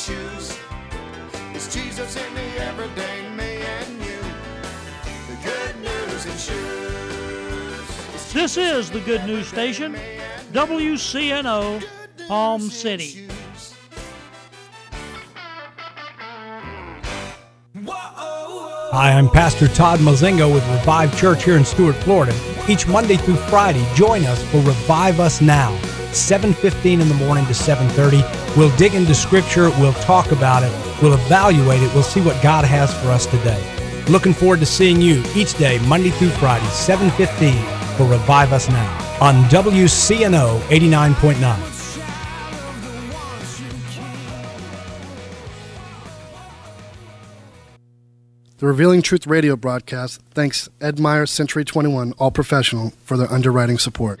shoes. It's Jesus in the everyday me and you. The good news in shoes. This is the Good News Station, WCNO, Palm City. Hi, I'm Pastor Todd Mozingo with Revive Church here in Stuart, Florida. Each Monday through Friday, join us for Revive Us Now, 7:15 in the morning to 7:30. We'll dig into scripture, we'll talk about it, we'll evaluate it, we'll see what God has for us today. Looking forward to seeing you each day, Monday through Friday, 7:15 for Revive Us Now on WCNO 89.9. The Revealing Truth radio broadcast thanks Ed Meyer Century 21 All Professional for their underwriting support.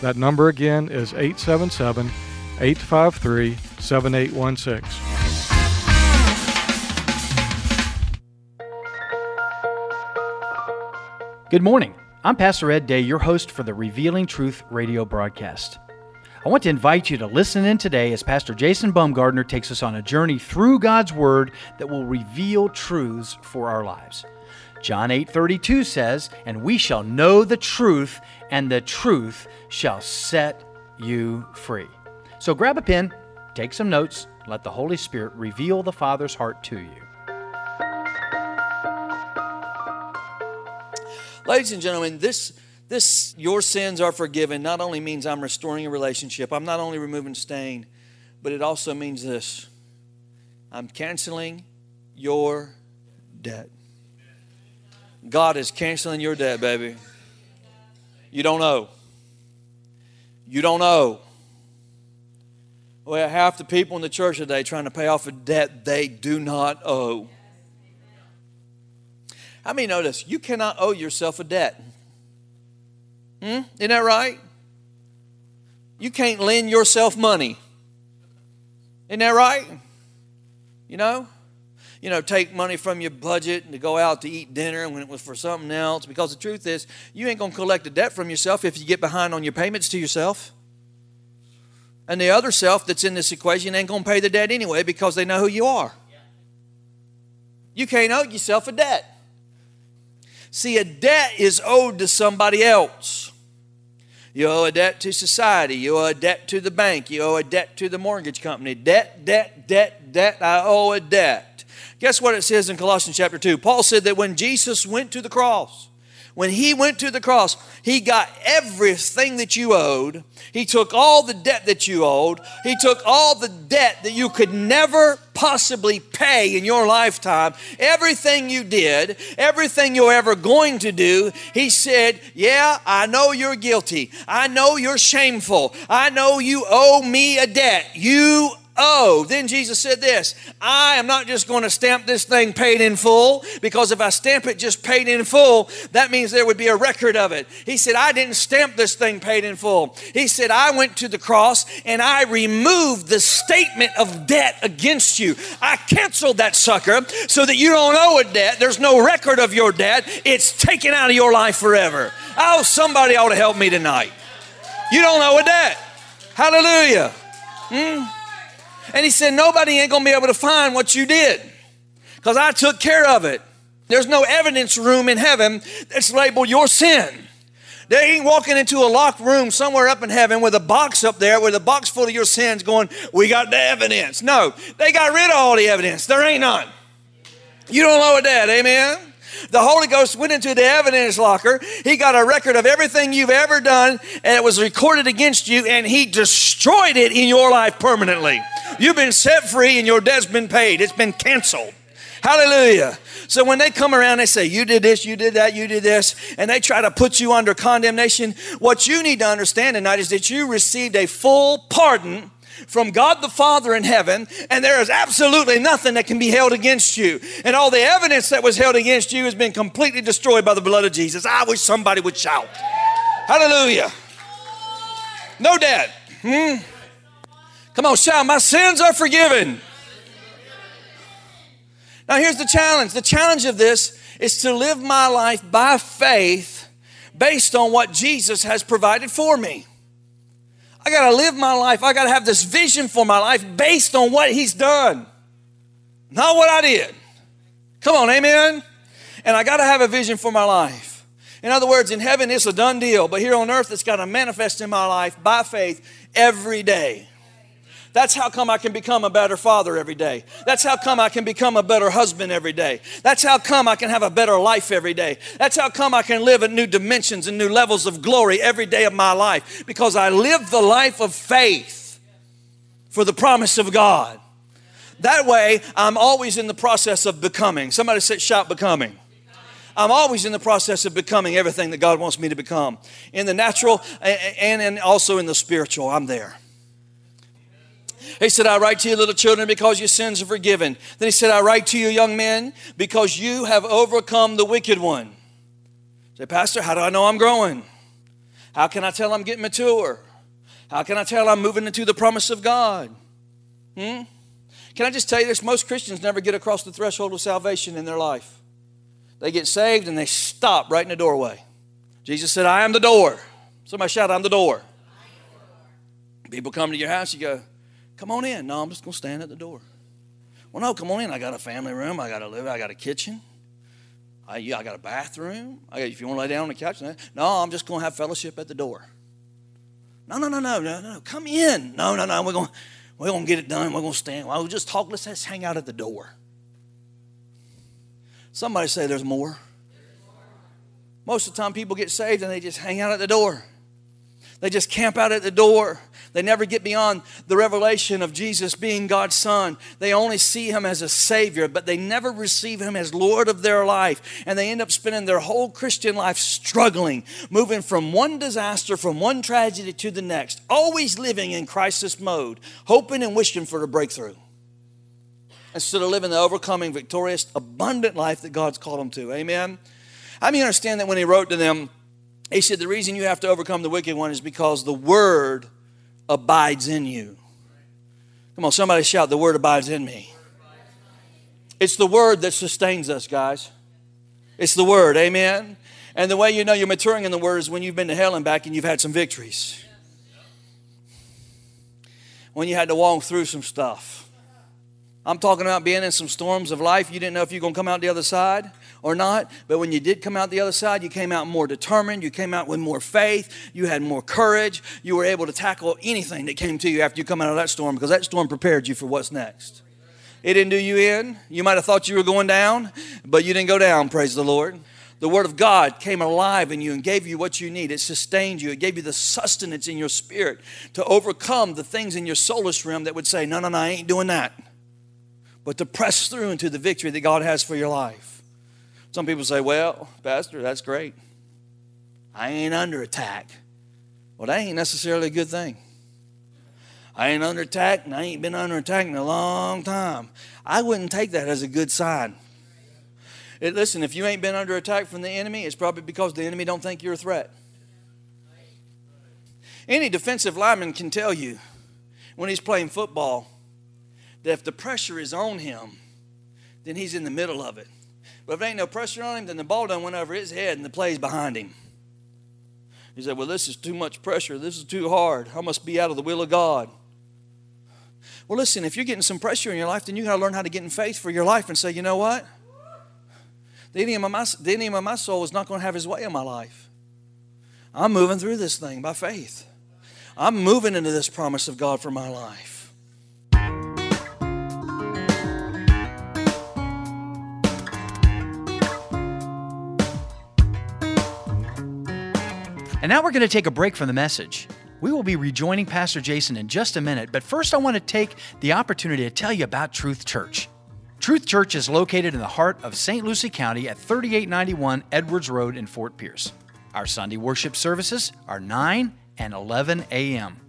That number again is 877 853 7816. Good morning. I'm Pastor Ed Day, your host for the Revealing Truth radio broadcast. I want to invite you to listen in today as Pastor Jason Baumgardner takes us on a journey through God's Word that will reveal truths for our lives. John 8:32 says, "And we shall know the truth, and the truth shall set you free." So grab a pen, take some notes, let the Holy Spirit reveal the Father's heart to you. Ladies and gentlemen, this this your sins are forgiven not only means I'm restoring a relationship, I'm not only removing stain, but it also means this. I'm canceling your debt. God is canceling your debt, baby. You don't owe. You don't owe. Well, half the people in the church today trying to pay off a debt they do not owe. How many know this? You cannot owe yourself a debt. Hmm? Isn't that right? You can't lend yourself money. Isn't that right? You know? You know, take money from your budget and to go out to eat dinner when it was for something else. Because the truth is, you ain't going to collect a debt from yourself if you get behind on your payments to yourself. And the other self that's in this equation ain't going to pay the debt anyway because they know who you are. You can't owe yourself a debt. See, a debt is owed to somebody else. You owe a debt to society. You owe a debt to the bank. You owe a debt to the mortgage company. Debt, debt, debt, debt. I owe a debt. Guess what it says in Colossians chapter 2? Paul said that when Jesus went to the cross, when he went to the cross, he got everything that you owed. He took all the debt that you owed. He took all the debt that you could never possibly pay in your lifetime. Everything you did, everything you're ever going to do, he said, Yeah, I know you're guilty. I know you're shameful. I know you owe me a debt. You Oh, then Jesus said this I am not just going to stamp this thing paid in full, because if I stamp it just paid in full, that means there would be a record of it. He said, I didn't stamp this thing paid in full. He said, I went to the cross and I removed the statement of debt against you. I canceled that sucker so that you don't owe a debt. There's no record of your debt. It's taken out of your life forever. Oh, somebody ought to help me tonight. You don't owe a debt. Hallelujah. Hmm? And he said, Nobody ain't gonna be able to find what you did because I took care of it. There's no evidence room in heaven that's labeled your sin. They ain't walking into a locked room somewhere up in heaven with a box up there with a box full of your sins going, We got the evidence. No, they got rid of all the evidence. There ain't none. You don't know what that, amen? The Holy Ghost went into the evidence locker. He got a record of everything you've ever done, and it was recorded against you, and He destroyed it in your life permanently. You've been set free, and your debt's been paid. It's been canceled. Hallelujah. So when they come around, they say, You did this, you did that, you did this, and they try to put you under condemnation. What you need to understand tonight is that you received a full pardon from God the Father in heaven, and there is absolutely nothing that can be held against you. And all the evidence that was held against you has been completely destroyed by the blood of Jesus. I wish somebody would shout. Hallelujah. No debt. Hmm? Come on, shout. My sins are forgiven. Now, here's the challenge the challenge of this is to live my life by faith based on what Jesus has provided for me. I got to live my life. I got to have this vision for my life based on what He's done, not what I did. Come on, amen? And I got to have a vision for my life. In other words, in heaven, it's a done deal, but here on earth, it's got to manifest in my life by faith every day. That's how come I can become a better father every day. That's how come I can become a better husband every day. That's how come I can have a better life every day. That's how come I can live in new dimensions and new levels of glory every day of my life because I live the life of faith for the promise of God. That way, I'm always in the process of becoming. Somebody said, shout becoming. I'm always in the process of becoming everything that God wants me to become. In the natural and also in the spiritual, I'm there. He said, I write to you, little children, because your sins are forgiven. Then he said, I write to you, young men, because you have overcome the wicked one. Say, Pastor, how do I know I'm growing? How can I tell I'm getting mature? How can I tell I'm moving into the promise of God? Hmm? Can I just tell you this? Most Christians never get across the threshold of salvation in their life. They get saved and they stop right in the doorway. Jesus said, I am the door. Somebody shout, I'm the door. People come to your house, you go, Come on in. No, I'm just going to stand at the door. Well, no, come on in. I got a family room. I got a live. I got a kitchen. I, yeah, I got a bathroom. I, if you want to lay down on the couch, no, I'm just going to have fellowship at the door. No, no, no, no, no, no. Come in. No, no, no. We're going, we're to get it done. We're going to stand. Well, we'll just talk. Let's just hang out at the door. Somebody say there's more. Most of the time, people get saved and they just hang out at the door. They just camp out at the door. They never get beyond the revelation of Jesus being God's Son. They only see Him as a Savior, but they never receive Him as Lord of their life. And they end up spending their whole Christian life struggling, moving from one disaster, from one tragedy to the next, always living in crisis mode, hoping and wishing for a breakthrough. Instead of living the overcoming, victorious, abundant life that God's called them to. Amen. I mean, understand that when He wrote to them, he said, The reason you have to overcome the wicked one is because the word abides in you. Come on, somebody shout, The word abides in me. It's the word that sustains us, guys. It's the word, amen? And the way you know you're maturing in the word is when you've been to hell and back and you've had some victories. When you had to walk through some stuff. I'm talking about being in some storms of life. You didn't know if you're going to come out the other side or not. But when you did come out the other side, you came out more determined. You came out with more faith. You had more courage. You were able to tackle anything that came to you after you come out of that storm because that storm prepared you for what's next. It didn't do you in. You might have thought you were going down, but you didn't go down, praise the Lord. The Word of God came alive in you and gave you what you need. It sustained you. It gave you the sustenance in your spirit to overcome the things in your soulish realm that would say, No, no, no, I ain't doing that. But to press through into the victory that God has for your life. Some people say, Well, Pastor, that's great. I ain't under attack. Well, that ain't necessarily a good thing. I ain't under attack, and I ain't been under attack in a long time. I wouldn't take that as a good sign. It, listen, if you ain't been under attack from the enemy, it's probably because the enemy don't think you're a threat. Any defensive lineman can tell you when he's playing football that if the pressure is on him, then he's in the middle of it. But if there ain't no pressure on him, then the ball done went over his head and the play's behind him. He said, Well, this is too much pressure. This is too hard. I must be out of the will of God. Well, listen, if you're getting some pressure in your life, then you got to learn how to get in faith for your life and say, You know what? The enemy, of my, the enemy of my soul is not going to have his way in my life. I'm moving through this thing by faith. I'm moving into this promise of God for my life. And now we're going to take a break from the message. We will be rejoining Pastor Jason in just a minute, but first I want to take the opportunity to tell you about Truth Church. Truth Church is located in the heart of St. Lucie County at 3891 Edwards Road in Fort Pierce. Our Sunday worship services are 9 and 11 a.m.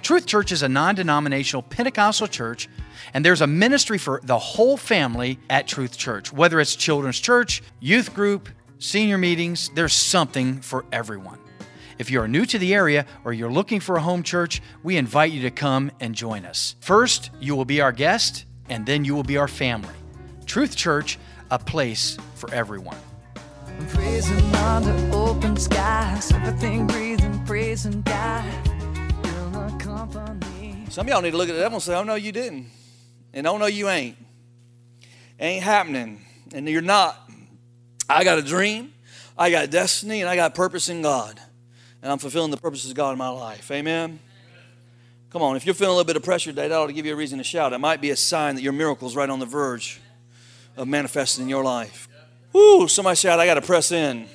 Truth Church is a non denominational Pentecostal church, and there's a ministry for the whole family at Truth Church. Whether it's children's church, youth group, senior meetings, there's something for everyone. If you are new to the area or you're looking for a home church, we invite you to come and join us. First, you will be our guest, and then you will be our family. Truth Church, a place for everyone. Praising under open skies, everything breathing, praising God. Some of y'all need to look at the devil and say, Oh, no, you didn't. And oh, no, you ain't. Ain't happening. And you're not. I got a dream, I got destiny, and I got purpose in God. And I'm fulfilling the purposes of God in my life. Amen. Come on, if you're feeling a little bit of pressure today, that ought to give you a reason to shout. It might be a sign that your miracle's right on the verge of manifesting in your life. Woo, somebody shout, I got to press in.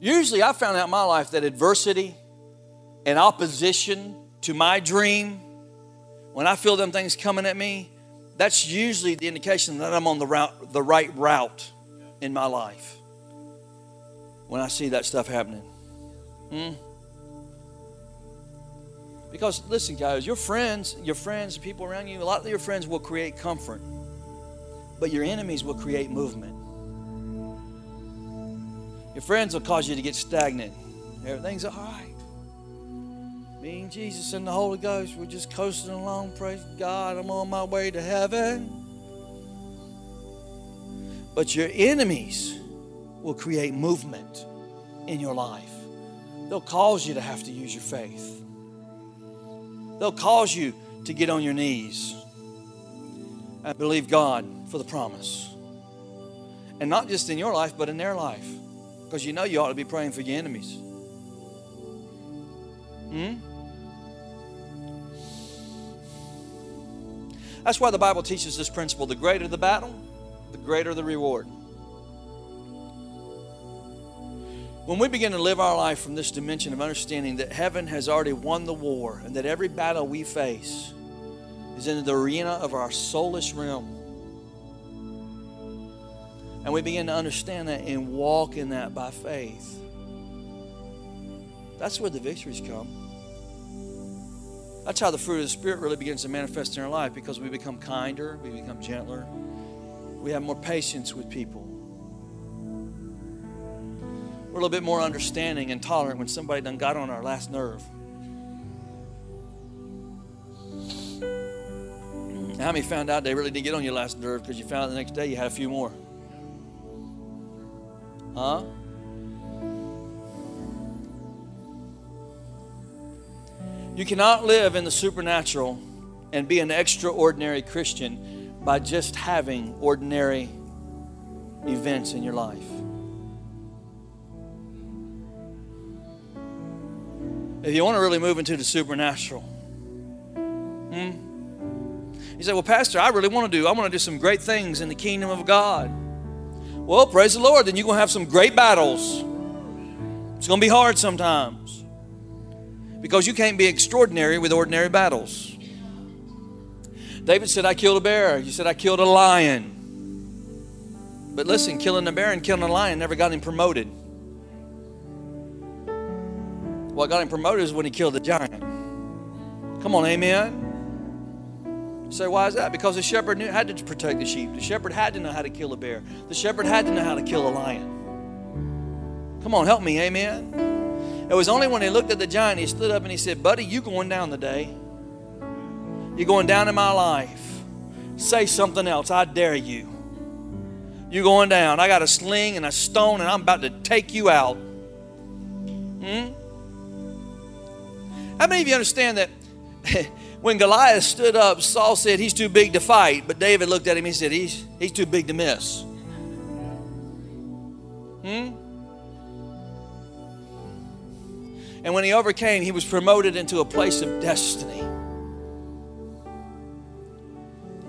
Usually, I found out in my life that adversity and opposition to my dream, when I feel them things coming at me, that's usually the indication that I'm on the, route, the right route in my life when I see that stuff happening. Hmm? Because listen, guys, your friends, your friends, people around you, a lot of your friends will create comfort, but your enemies will create movement. Your friends will cause you to get stagnant. Everything's all right. Me and Jesus and the Holy Ghost, we're just coasting along. Praise God, I'm on my way to heaven. But your enemies will create movement in your life. They'll cause you to have to use your faith. They'll cause you to get on your knees and believe God for the promise. And not just in your life, but in their life. Because you know you ought to be praying for your enemies. Hmm? That's why the Bible teaches this principle the greater the battle, the greater the reward. When we begin to live our life from this dimension of understanding that heaven has already won the war and that every battle we face is in the arena of our soulish realm, and we begin to understand that and walk in that by faith, that's where the victories come. That's how the fruit of the Spirit really begins to manifest in our life because we become kinder, we become gentler, we have more patience with people. We're a little bit more understanding and tolerant when somebody done got on our last nerve. How many found out they really didn't get on your last nerve because you found out the next day you had a few more? Huh? You cannot live in the supernatural and be an extraordinary Christian by just having ordinary events in your life. If you want to really move into the supernatural, hmm? You say, Well, Pastor, I really want to do, I want to do some great things in the kingdom of God. Well, praise the Lord, then you're going to have some great battles. It's going to be hard sometimes because you can't be extraordinary with ordinary battles. David said, I killed a bear. You said, I killed a lion. But listen, killing a bear and killing a lion never got him promoted. What got him promoted is when he killed the giant. Come on, amen. Say, why is that? Because the shepherd knew, had to protect the sheep. The shepherd had to know how to kill a bear. The shepherd had to know how to kill a lion. Come on, help me, amen. It was only when he looked at the giant, he stood up and he said, Buddy, you going down today. You're going down in my life. Say something else. I dare you. You're going down. I got a sling and a stone and I'm about to take you out. Hmm? How many of you understand that when Goliath stood up, Saul said he's too big to fight, but David looked at him and he said he's, he's too big to miss? Hmm? And when he overcame, he was promoted into a place of destiny.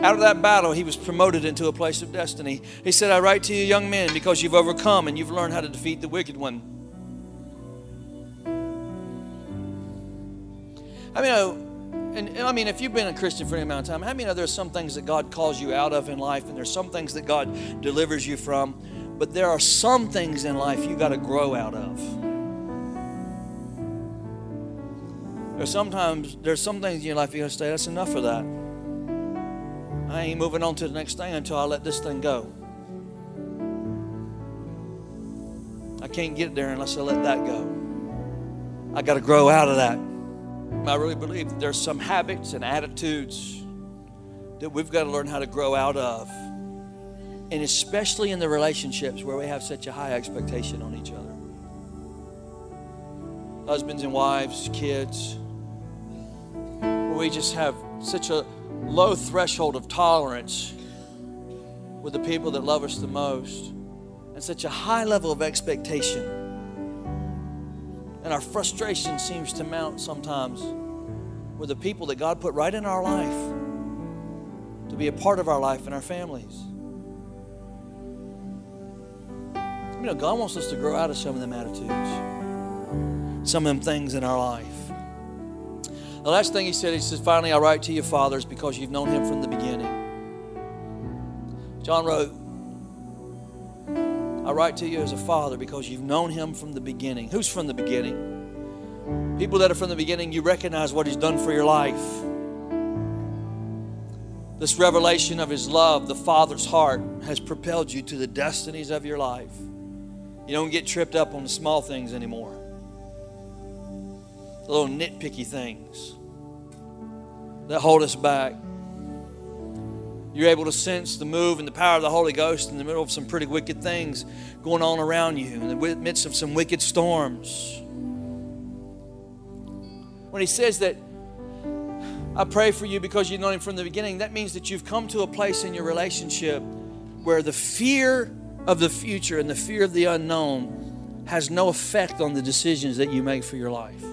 Out of that battle, he was promoted into a place of destiny. He said, I write to you, young men, because you've overcome and you've learned how to defeat the wicked one. I mean, uh, and, I mean, if you've been a Christian for any amount of time, how many know there's some things that God calls you out of in life, and there's some things that God delivers you from, but there are some things in life you got to grow out of. There's sometimes there's some things in your life you got to say, that's enough of that. I ain't moving on to the next thing until I let this thing go. I can't get there unless I let that go. I got to grow out of that. I really believe that there's some habits and attitudes that we've got to learn how to grow out of. And especially in the relationships where we have such a high expectation on each other. Husbands and wives, kids, we just have such a low threshold of tolerance with the people that love us the most and such a high level of expectation. And our frustration seems to mount sometimes with the people that God put right in our life to be a part of our life and our families. You know, God wants us to grow out of some of them attitudes, some of them things in our life. The last thing he said, he says, Finally, I write to you, fathers, because you've known him from the beginning. John wrote, I write to you as a father because you've known him from the beginning. Who's from the beginning? People that are from the beginning, you recognize what he's done for your life. This revelation of his love, the Father's heart, has propelled you to the destinies of your life. You don't get tripped up on the small things anymore, the little nitpicky things that hold us back. You're able to sense the move and the power of the Holy Ghost in the middle of some pretty wicked things going on around you, in the midst of some wicked storms. When he says that, I pray for you because you've known him from the beginning, that means that you've come to a place in your relationship where the fear of the future and the fear of the unknown has no effect on the decisions that you make for your life.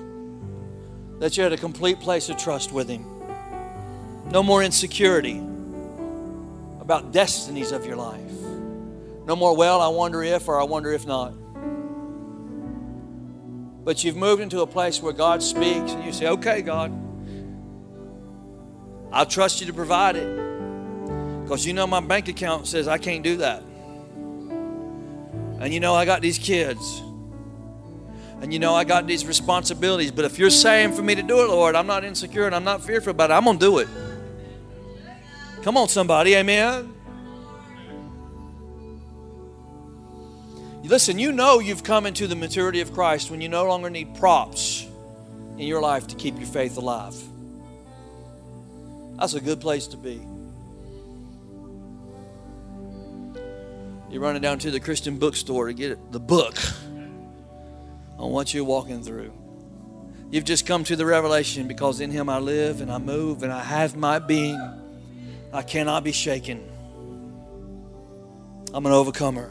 That you're at a complete place of trust with him. No more insecurity about destinies of your life. No more, well, I wonder if or I wonder if not. But you've moved into a place where God speaks and you say, okay, God, I'll trust you to provide it. Because you know my bank account says I can't do that. And you know I got these kids. And you know I got these responsibilities. But if you're saying for me to do it, Lord, I'm not insecure and I'm not fearful about it. I'm going to do it. Come on, somebody. Amen. Listen, you know you've come into the maturity of Christ when you no longer need props in your life to keep your faith alive. That's a good place to be. You're running down to the Christian bookstore to get the book on what you're walking through. You've just come to the revelation because in Him I live and I move and I have my being. I cannot be shaken. I'm an overcomer.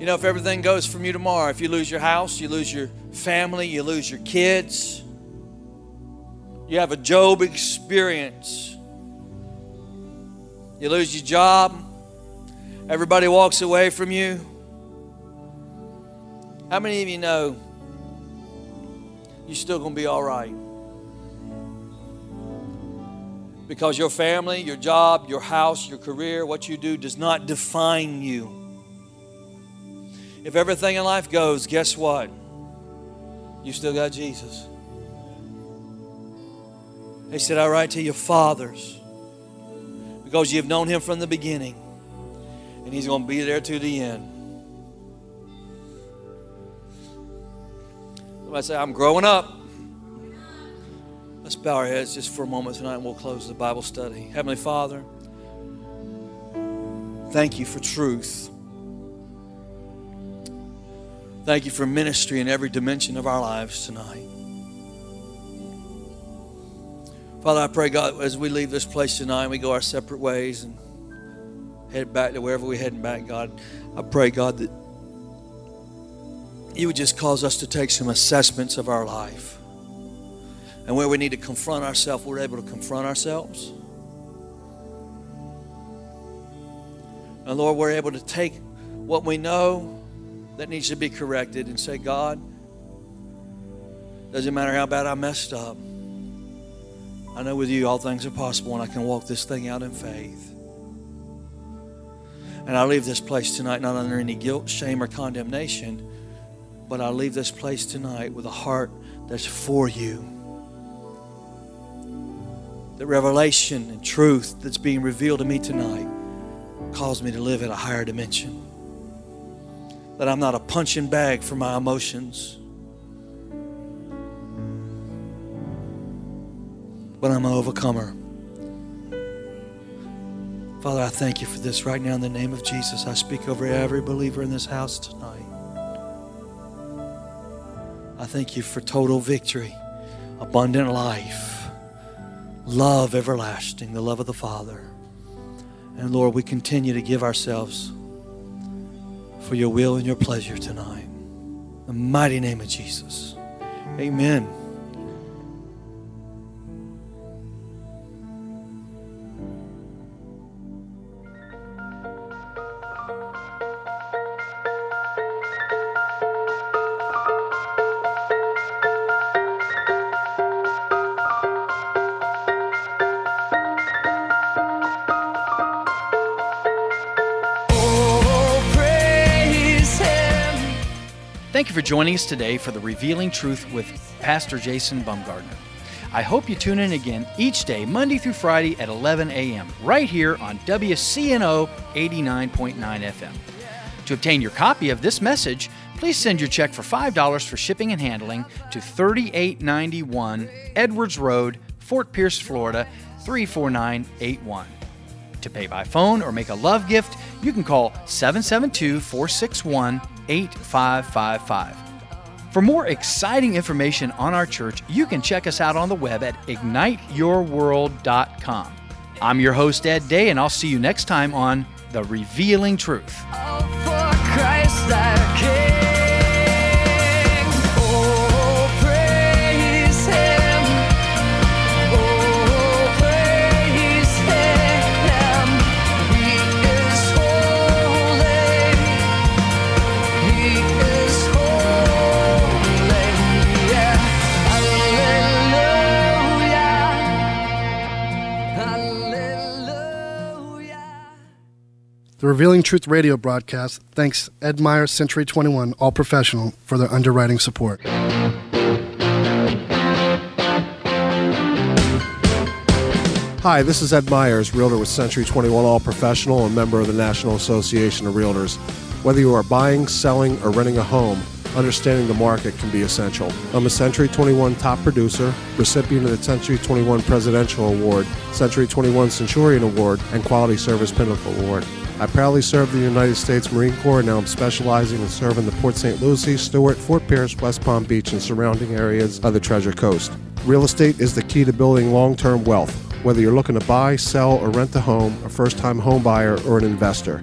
You know, if everything goes from you tomorrow, if you lose your house, you lose your family, you lose your kids, you have a Job experience, you lose your job, everybody walks away from you. How many of you know you're still going to be all right? Because your family, your job, your house, your career, what you do does not define you. If everything in life goes, guess what? You still got Jesus. He said, I write to your fathers because you've known him from the beginning, and he's going to be there to the end. Somebody say, I'm growing up. Let's bow our heads just for a moment tonight and we'll close the Bible study. Heavenly Father, thank you for truth. Thank you for ministry in every dimension of our lives tonight. Father, I pray, God, as we leave this place tonight, we go our separate ways and head back to wherever we're heading back, God. I pray, God, that you would just cause us to take some assessments of our life. And where we need to confront ourselves, we're able to confront ourselves. And Lord, we're able to take what we know that needs to be corrected and say, God, doesn't matter how bad I messed up. I know with you all things are possible and I can walk this thing out in faith. And I leave this place tonight not under any guilt, shame, or condemnation, but I leave this place tonight with a heart that's for you. The revelation and truth that's being revealed to me tonight calls me to live at a higher dimension that I'm not a punching bag for my emotions, but I'm an overcomer. Father, I thank you for this right now in the name of Jesus. I speak over every believer in this house tonight. I thank you for total victory, abundant life, love everlasting, the love of the Father. And Lord, we continue to give ourselves for your will and your pleasure tonight. In the mighty name of Jesus. Amen. Joining us today for the Revealing Truth with Pastor Jason Bumgardner. I hope you tune in again each day, Monday through Friday at 11 a.m., right here on WCNO 89.9 FM. To obtain your copy of this message, please send your check for $5 for shipping and handling to 3891 Edwards Road, Fort Pierce, Florida 34981. To pay by phone or make a love gift, you can call 772 461 8555. For more exciting information on our church, you can check us out on the web at igniteyourworld.com. I'm your host, Ed Day, and I'll see you next time on The Revealing Truth. Oh, The Revealing Truth radio broadcast thanks Ed Meyer Century 21 All Professional for their underwriting support. Hi, this is Ed Myers, Realtor with Century 21 All Professional and member of the National Association of Realtors. Whether you are buying, selling, or renting a home, understanding the market can be essential. I'm a Century 21 top producer, recipient of the Century 21 Presidential Award, Century 21 Centurion Award, and Quality Service Pinnacle Award. I proudly served the United States Marine Corps, and now I'm specializing in serving the Port St. Lucie, Stuart, Fort Pierce, West Palm Beach, and surrounding areas of the Treasure Coast. Real estate is the key to building long term wealth, whether you're looking to buy, sell, or rent a home, a first time home buyer, or an investor.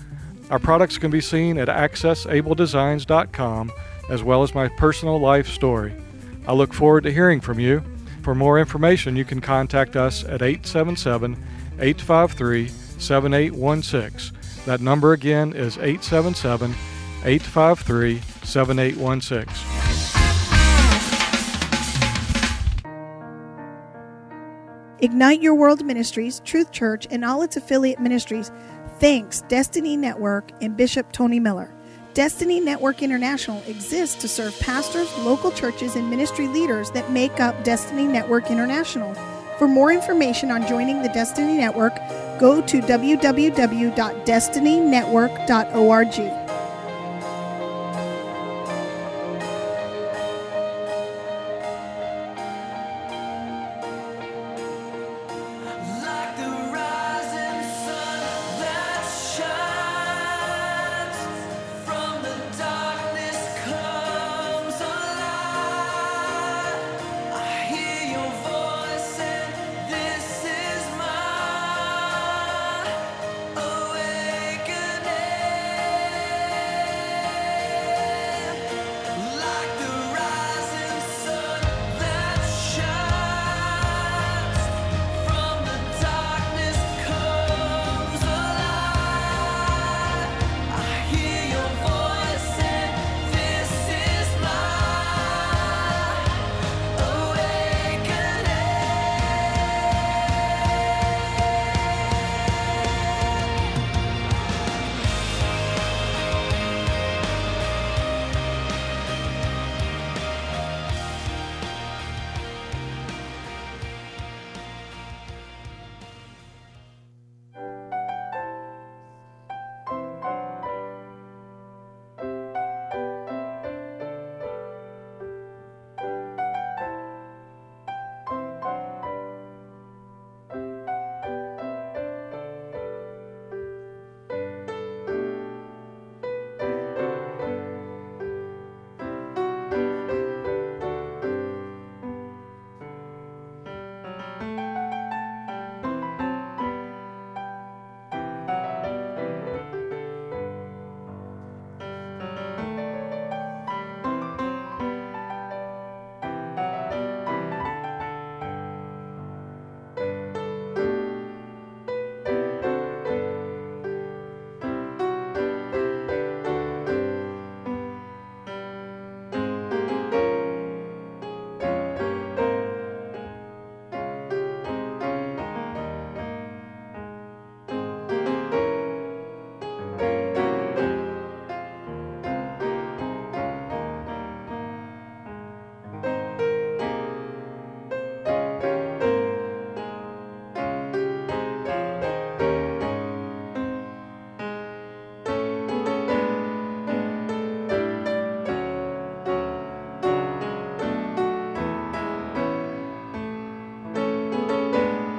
Our products can be seen at accessabledesigns.com as well as my personal life story. I look forward to hearing from you. For more information, you can contact us at 877 853 7816. That number again is 877 853 7816. Ignite Your World Ministries, Truth Church, and all its affiliate ministries thanks Destiny Network and Bishop Tony Miller. Destiny Network International exists to serve pastors, local churches, and ministry leaders that make up Destiny Network International. For more information on joining the Destiny Network, go to www.destinynetwork.org.